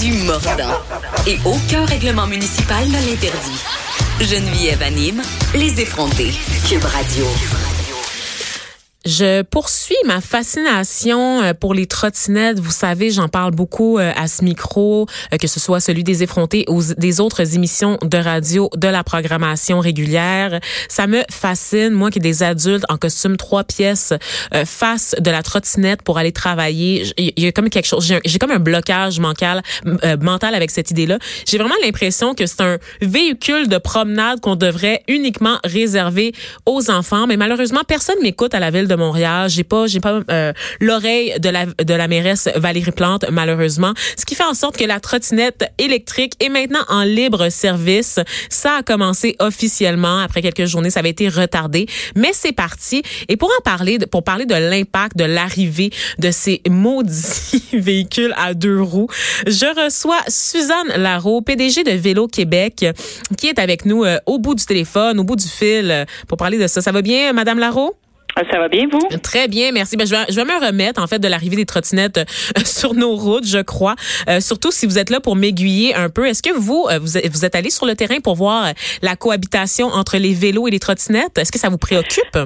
du mordant. Et aucun règlement municipal ne l'interdit. Geneviève anime les effrontés. Cube Radio. Je poursuis ma fascination euh, pour les trottinettes. Vous savez, j'en parle beaucoup euh, à ce micro, euh, que ce soit celui des effrontés ou des autres émissions de radio de la programmation régulière. Ça me fascine, moi qui des adultes en costume trois pièces face de la trottinette pour aller travailler. Il y a comme quelque chose, j'ai comme un blocage mental, mental avec cette idée-là. J'ai vraiment l'impression que c'est un véhicule de promenade qu'on devrait uniquement réserver aux enfants, mais malheureusement personne m'écoute à la ville de Montréal. J'ai pas, j'ai pas euh, l'oreille de la de la mairesse Valérie Plante malheureusement. Ce qui fait en sorte que la trottinette électrique est maintenant en libre service. Ça a commencé officiellement après quelques journées. Ça avait été retardé, mais c'est parti. Et pour en parler, pour parler de l'impact de l'arrivée de ces maudits véhicules à deux roues, je reçois Suzanne Larreau, PDG de Vélo Québec, qui est avec nous euh, au bout du téléphone, au bout du fil, euh, pour parler de ça. Ça va bien, Madame Larreau? Ah, ça va bien, vous? Très bien, merci. Ben, je, vais, me remettre, en fait, de l'arrivée des trottinettes euh, sur nos routes, je crois. Euh, surtout si vous êtes là pour m'aiguiller un peu. Est-ce que vous, euh, vous, vous êtes allé sur le terrain pour voir la cohabitation entre les vélos et les trottinettes? Est-ce que ça vous préoccupe?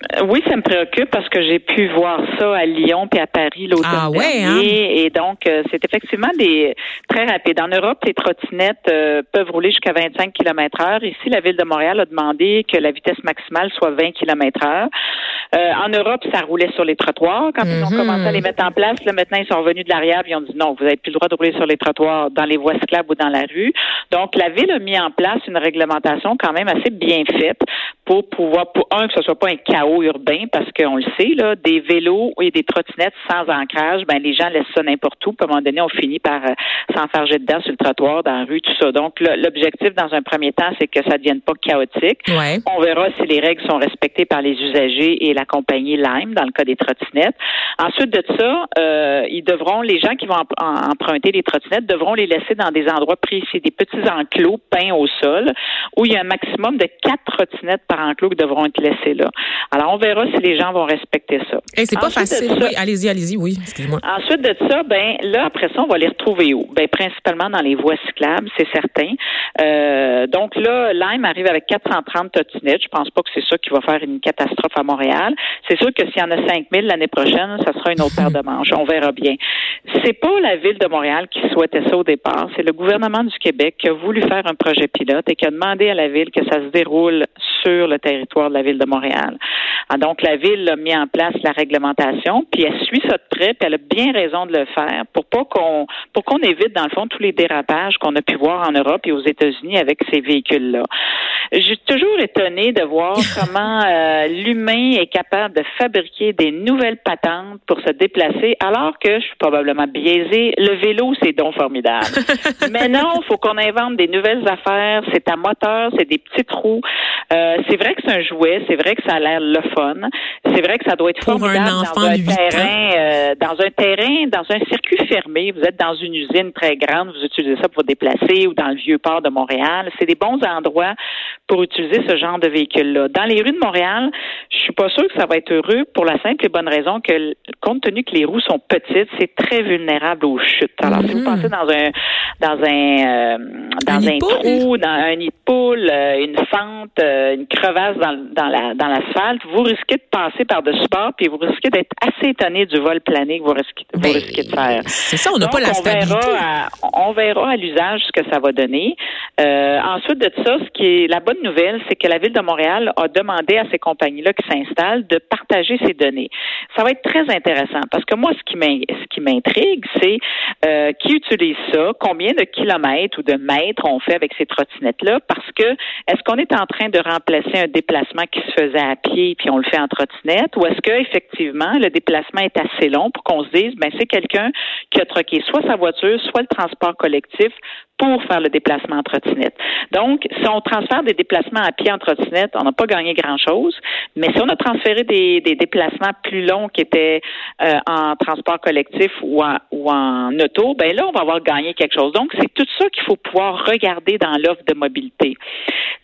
Euh, oui, ça me préoccupe parce que j'ai pu voir ça à Lyon puis à Paris l'automne ah, ouais, hein? Et donc, euh, c'est effectivement des très rapide. En Europe, les trottinettes euh, peuvent rouler jusqu'à 25 km heure. Ici, la ville de Montréal a demandé que la vitesse maximale soit 20 km heure. en Europe, ça roulait sur les trottoirs. Quand ils ont mhm. commencé à les mettre en place, là, maintenant, ils sont revenus de l'arrière et ils ont dit non, vous n'avez plus le droit de rouler sur les trottoirs dans les voies cyclables ou dans la rue. Donc, la ville a mis en place une réglementation quand même assez bien faite pour pouvoir, pour un, que ce soit pas un chaos urbain, parce qu'on le sait, là, des vélos et des trottinettes sans ancrage, ben les gens laissent ça n'importe où. Puis à un moment donné, on finit par euh, s'enfarger dedans sur le trottoir, dans la rue, tout ça. Donc, l'objectif, dans un premier temps, c'est que ça ne devienne pas chaotique. On verra si les règles sont respectées par les usagers et la compagnie Lime, dans le cas des trottinettes. Ensuite de ça, euh, ils devront, les gens qui vont emprunter les trottinettes devront les laisser dans des endroits précis, des petits enclos peints au sol, où il y a un maximum de quatre trottinettes par enclos qui devront être laissés là. Alors, on verra si les gens vont respecter ça. Et c'est pas facile. oui, allez-y, allez-y, oui, excusez-moi. Ensuite de ça, ben là, après ça, on va les retrouver où? Ben, principalement dans les voies cyclables, c'est certain. Euh, donc là, Lime arrive avec 430 trottinettes. Je pense pas que c'est ça qui va faire une catastrophe à Montréal. C'est sûr que s'il y en a 5000 l'année prochaine, ça sera une autre paire de manches. On verra bien. C'est pas la ville de Montréal qui souhaitait ça au départ. C'est le gouvernement du Québec qui a voulu faire un projet pilote et qui a demandé à la ville que ça se déroule sur le territoire de la ville de Montréal. Ah, donc, la ville a mis en place la réglementation, puis elle suit ça de près, puis elle a bien raison de le faire pour pas qu'on pour qu'on évite, dans le fond, tous les dérapages qu'on a pu voir en Europe et aux États-Unis avec ces véhicules-là. Je suis toujours étonnée de voir comment euh, l'humain est capable de fabriquer des nouvelles patentes pour se déplacer, alors que je suis probablement biaisée. Le vélo, c'est donc formidable. Mais non, il faut qu'on invente des nouvelles affaires. C'est à moteur, c'est des petits trous. Euh, c'est vrai que c'est un jouet, c'est vrai que ça a l'air le fun. C'est vrai que ça doit être formidable dans un terrain, euh, dans un terrain, dans un circuit fermé. Vous êtes dans une usine très grande, vous utilisez ça pour vous déplacer ou dans le vieux port de Montréal. C'est des bons endroits pour utiliser ce genre de véhicule-là. Dans les rues de Montréal, je suis pas sûre que ça va être heureux pour la simple et bonne raison que, compte tenu que les roues sont petites, c'est très vulnérable aux chutes. Alors, si vous mm-hmm. passez dans un dans un euh, dans un, trou, dans un nid de poule, euh, une fente, une crevasse dans, dans la dans l'asphalte, vous risquez de passer par-dessus bord, puis vous risquez d'être assez étonné du vol plané que vous risquez, vous ben, risquez de faire. C'est ça, on n'a pas la stabilité. On verra à, on verra à l'usage ce que ça va donner. Euh, ensuite de ça, ce qui est la bonne nouvelle, c'est que la ville de Montréal a demandé à ces compagnies-là qui s'installent de partager ces données. Ça va être très intéressant parce que moi, ce qui m'intrigue, c'est euh, qui utilise ça, combien de kilomètres ou de mètres on fait avec ces trottinettes-là, parce que est-ce qu'on est en train de remplacer un déplacement qui se faisait à pied puis on le fait en trottinette, ou est-ce que effectivement le déplacement est assez long pour qu'on se dise, ben c'est quelqu'un qui a troqué soit sa voiture, soit le transport collectif pour faire le déplacement en trottinette. Donc, si on transfère des déplacements à pied en trottinette, on n'a pas gagné grand-chose. Mais si on a transféré des, déplacements plus longs qui étaient euh, en transport collectif ou en, ou en auto, ben là, on va avoir gagné quelque chose. Donc, c'est tout ça qu'il faut pouvoir regarder dans l'offre de mobilité.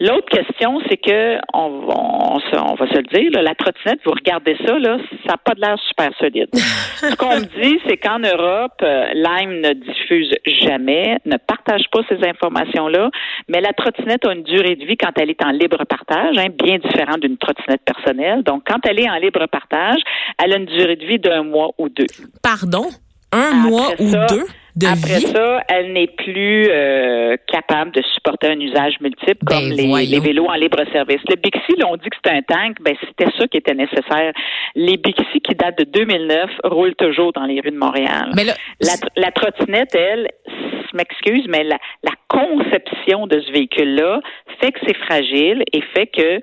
L'autre question, c'est que on, on, va se le dire, la trottinette, vous regardez ça, là, ça n'a pas de l'air super solide. Ce qu'on me dit, c'est qu'en Europe, euh, Lime ne diffuse jamais, ne partage pas ces informations-là, mais la trottinette a une durée de vie quand elle est en libre partage, hein, bien différent d'une trottinette personnelle. Donc, quand elle est en libre partage, elle a une durée de vie d'un mois ou deux. Pardon? Un mois ou deux? Après ça, elle n'est plus euh, capable de supporter un usage multiple ben, comme les, vélos en libre service. Le Bixi, là, on dit que c'est un tank, ben c'était ça qui était nécessaire. Les Bixi qui datent de 2009 roulent toujours dans les rues de Montréal. Mais la, trottinette, elle, je m'excuse, mais la, la conception de ce véhicule-là fait que c'est fragile et fait que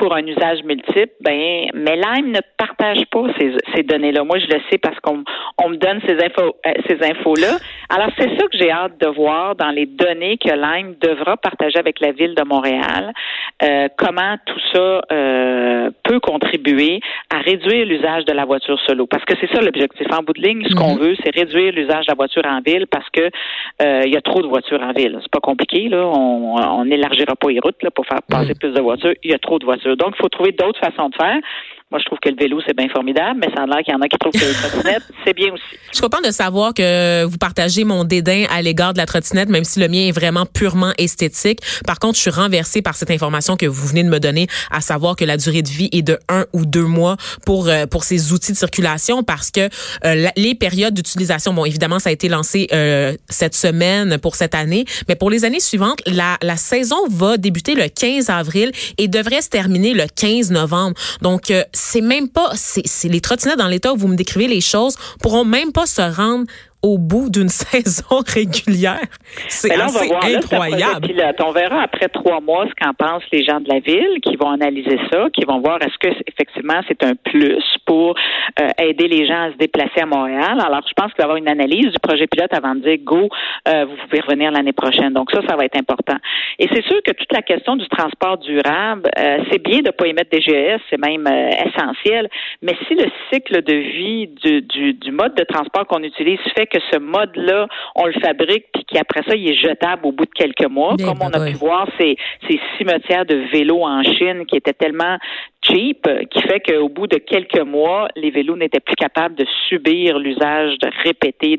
pour un usage multiple, ben, mais Lime ne partage pas ces, ces données-là. Moi, je le sais parce qu'on on me donne ces infos, euh, ces infos-là. Alors, c'est ça que j'ai hâte de voir dans les données que Lime devra partager avec la ville de Montréal. Euh, comment tout ça euh, peut contribuer à réduire l'usage de la voiture solo. Parce que c'est ça l'objectif. En bout de ligne, ce qu'on mhm. veut, c'est réduire l'usage de la voiture en ville parce que euh, il y a trop de voitures en ville. C'est pas compliqué, là. On n'élargira pas les routes là, pour faire passer plus de voitures. Il y a trop de voitures. Donc, il faut trouver d'autres façons de faire. Moi, je trouve que le vélo, c'est bien formidable, mais ça a l'air qu'il y en a qui trouvent que la trottinette, c'est bien aussi. Je suis contente de savoir que vous partagez mon dédain à l'égard de la trottinette, même si le mien est vraiment purement esthétique. Par contre, je suis renversée par cette information que vous venez de me donner, à savoir que la durée de vie est de un ou deux mois pour euh, pour ces outils de circulation, parce que euh, les périodes d'utilisation, bon, évidemment, ça a été lancé euh, cette semaine pour cette année, mais pour les années suivantes, la, la saison va débuter le 15 avril et devrait se terminer le 15 novembre. Donc, c'est même pas, c'est les trottinettes dans l'état où vous me décrivez les choses pourront même pas se rendre au bout d'une saison régulière. C'est assez incroyable. on verra après trois mois ce qu'en pensent les gens de la ville, qui vont analyser ça, qui vont voir est-ce que effectivement c'est un plus pour euh, aider les gens à se déplacer à Montréal. Alors, je pense qu'il va y avoir une analyse du projet pilote avant de dire go, euh, vous pouvez revenir l'année prochaine. Donc ça, ça va être important. Et c'est sûr que toute la question du transport durable, euh, c'est bien de ne pas émettre des GES, c'est même essentiel. Mais si le cycle de vie du, du, du mode de transport qu'on utilise fait que ce mode-là, on le fabrique, puis qu'après ça, il est jetable au bout de quelques mois. Comme on a pu voir ces, ces cimetières de vélos en Chine qui étaient tellement cheap, qui fait qu'au bout de quelques mois, les vélos n'étaient plus capables de subir l'usage de répété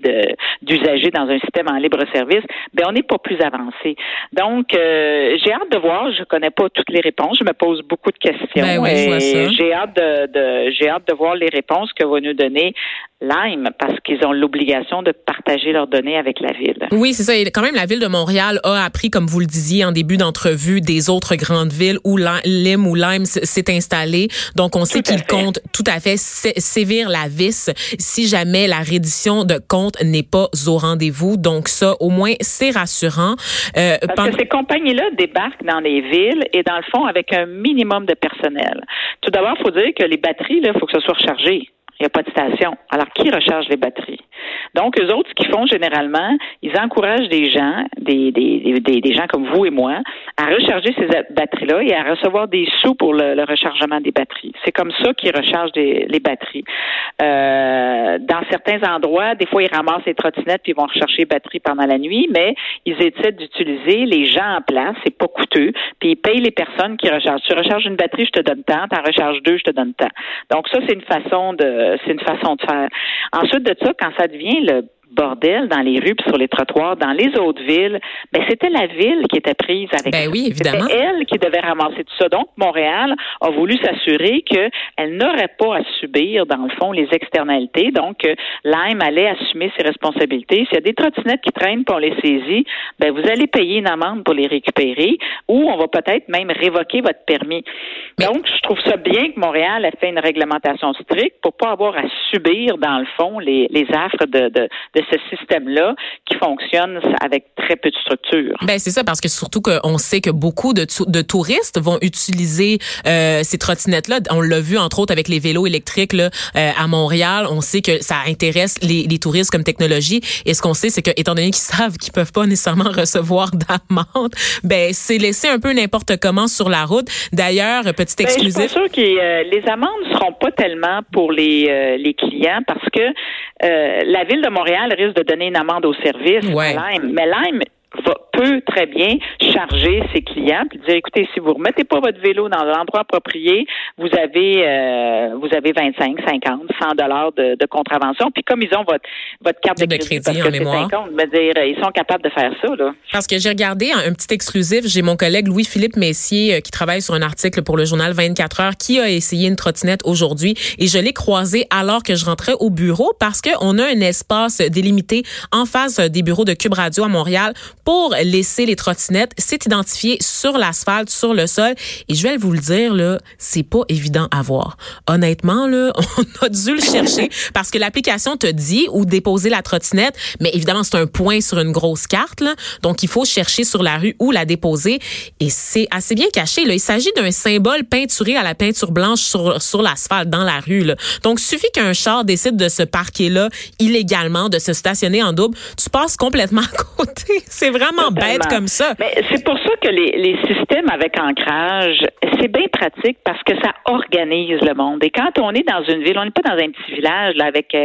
d'usagers dans un système en libre service, ben on n'est pas plus avancé. Donc, euh, j'ai hâte de voir. Je connais pas toutes les réponses. Je me pose beaucoup de questions. Ben j'ai hâte de, de j'ai hâte de voir les réponses que va nous donner Lime parce qu'ils ont l'obligation de partager leurs données avec la ville. Oui, c'est ça. Et quand même, la ville de Montréal a appris, comme vous le disiez en début d'entrevue, des autres grandes villes où Lime ou Lime s'est installé. Donc, on sait qu'ils comptent tout à fait sévir la vis si jamais la reddition de compte n'est pas au rendez-vous. Donc, ça, au moins, c'est rassurant. Euh, parce que ces compagnies-là débarquent dans les villes et, dans le fond, avec un minimum de personnel. Tout d'abord, il faut dire que les batteries, il faut que ce soit rechargé il n'y a pas de station. Alors, qui recharge les batteries? Donc, eux autres, ce qu'ils font généralement, ils encouragent des gens, des, des, des, des gens comme vous et moi, à recharger ces batteries-là et à recevoir des sous pour le, rechargement des batteries. C'est comme ça qu'ils rechargent les batteries. Euh, dans certains endroits, des fois, ils ramassent les trottinettes puis ils vont recharger les batteries pendant la nuit, mais ils essaient d'utiliser les gens en place, c'est pas coûteux, puis ils payent les personnes qui rechargent. Tu recharges une batterie, je te donne tant, tu en recharges deux, je te donne tant. Donc ça, c'est une façon de c'est une façon de faire. Ensuite de ça, quand ça devient le bordel dans les rues sur les trottoirs dans les autres villes, ben c'était la ville qui était prise avec ben oui, évidemment. C'était elle qui devait ramasser tout ça. Donc Montréal a voulu s'assurer qu'elle n'aurait pas à subir dans le fond les externalités. Donc euh, Lime allait assumer ses responsabilités. S'il y a des trottinettes qui traînent pour les saisir, ben vous allez payer une amende pour les récupérer ou on va peut-être même révoquer votre permis. Donc je trouve ça bien que Montréal ait fait une réglementation stricte pour pas avoir à subir dans le fond les, les affres de, de, de ce système-là qui fonctionne avec très peu de structure. Ben c'est ça parce que surtout qu'on sait que beaucoup de, de touristes vont utiliser euh, ces trottinettes-là. On l'a vu entre autres avec les vélos électriques là, euh, à Montréal. On sait que ça intéresse les, les touristes comme technologie. Et ce qu'on sait, c'est que étant donné qu'ils savent qu'ils peuvent pas nécessairement recevoir d'amende, ben c'est laissé un peu n'importe comment sur la route. D'ailleurs, petit exclusif. Ben, je suis sûr que euh, les amendes seront pas tellement pour les euh, les clients parce que la ville de Montréal risque de donner une amende au service Lime. Mais Lime va, peut très bien charger ses clients puis dire écoutez si vous remettez pas votre vélo dans l'endroit approprié vous avez euh, vous avez 25 50 100 dollars de, de, contravention puis comme ils ont votre votre carte de, crédit, en mémoire dire, ils sont capables de faire ça là. parce que j'ai regardé un, petit exclusif j'ai mon collègue Louis-Philippe Messier euh, qui travaille sur un article pour le journal 24 heures qui a essayé une trottinette aujourd'hui et je l'ai croisé alors que je rentrais au bureau parce qu'on a un espace délimité en face des bureaux de Cube Radio à Montréal pour laisser les trottinettes. C'est identifié sur l'asphalte, sur le sol. Et je vais vous le dire, là, c'est pas évident à voir. Honnêtement, là, on a dû le chercher parce que l'application te dit où déposer la trottinette. Mais évidemment, c'est un point sur une grosse carte, là. Donc, il faut chercher sur la rue où la déposer. Et c'est assez bien caché, là. Il s'agit d'un symbole peinturé à la peinture blanche sur, l'asphalte dans la rue, là. Donc, suffit qu'un char décide de se parquer là illégalement, de se stationner en double. Tu passes complètement à côté. Vraiment bête comme ça. Mais c'est pour ça que les, les systèmes avec ancrage, c'est bien pratique parce que ça organise le monde. Et quand on est dans une ville, on n'est pas dans un petit village là, avec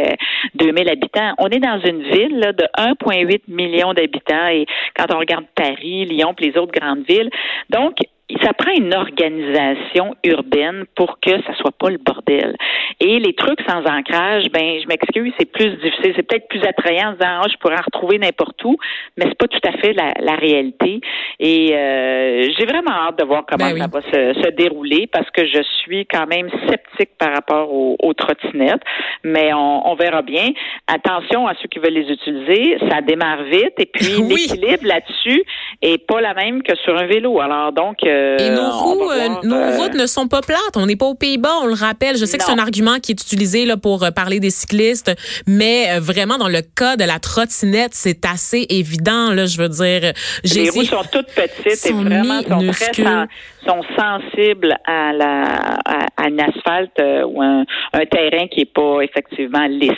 2000 euh, habitants, on est dans une ville là, de 1,8 million d'habitants. Et quand on regarde Paris, Lyon, puis les autres grandes villes, donc ça prend une organisation urbaine pour que ça soit pas le bordel. Et les trucs sans ancrage, ben je m'excuse, c'est plus difficile, c'est peut-être plus attrayant en disant oh, je pourrais en retrouver n'importe où, mais c'est pas tout à fait la, la réalité. Et euh, j'ai vraiment hâte de voir comment ben ça va se, se, dérouler parce que je suis quand même sceptique par rapport aux, aux trottinettes, mais on, on, verra bien. Attention à ceux qui veulent les utiliser, ça démarre vite et puis l'équilibre là-dessus est pas la même que sur un vélo. Alors donc euh, et nos roues, euh, nos euh, routes ne sont pas plates. On n'est pas aux Pays-Bas, on le rappelle. Je sais que c'est un argument qui est utilisé là pour parler des cyclistes, mais vraiment dans le cas de la trottinette, c'est assez évident. Là, je veux dire, les roues sont toutes petites et vraiment sont très sont sensibles à la à, un asphalte ou un, un terrain qui est pas effectivement lisse.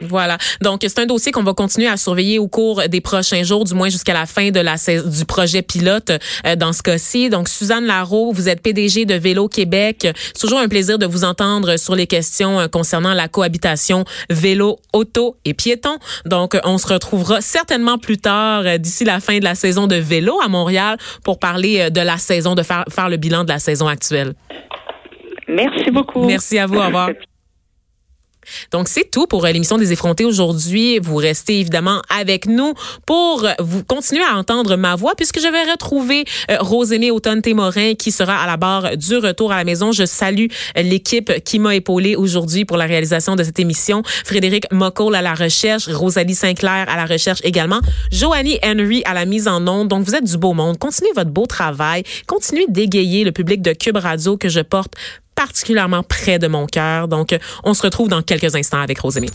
Voilà. Donc, c'est un dossier qu'on va continuer à surveiller au cours des prochains jours, du moins jusqu'à la fin de la du projet pilote euh, dans ce cas-ci. Donc, Suzanne Larreau, vous êtes PDG de Vélo Québec. C'est toujours un plaisir de vous entendre sur les questions euh, concernant la cohabitation vélo, auto et piéton. Donc, on se retrouvera certainement plus tard euh, d'ici la fin de la saison de vélo à Montréal pour parler de la saison, de faire, faire le bilan de la saison actuelle. Merci beaucoup. Merci à vous. Au revoir. Donc, c'est tout pour euh, l'émission des effrontés aujourd'hui. Vous restez évidemment avec nous pour vous continuer à entendre ma voix puisque je vais retrouver euh, Rosémie Automne-Témorin qui sera à la barre du retour à la maison. Je salue l'équipe qui m'a épaulé aujourd'hui pour la réalisation de cette émission. Frédéric Moccol à la recherche, Rosalie Sinclair à la recherche également, Joanie Henry à la mise en onde. Donc, vous êtes du beau monde. Continuez votre beau travail. Continuez d'égayer le public de Cube Radio que je porte particulièrement près de mon cœur. Donc, on se retrouve dans quelques instants avec Rosemary.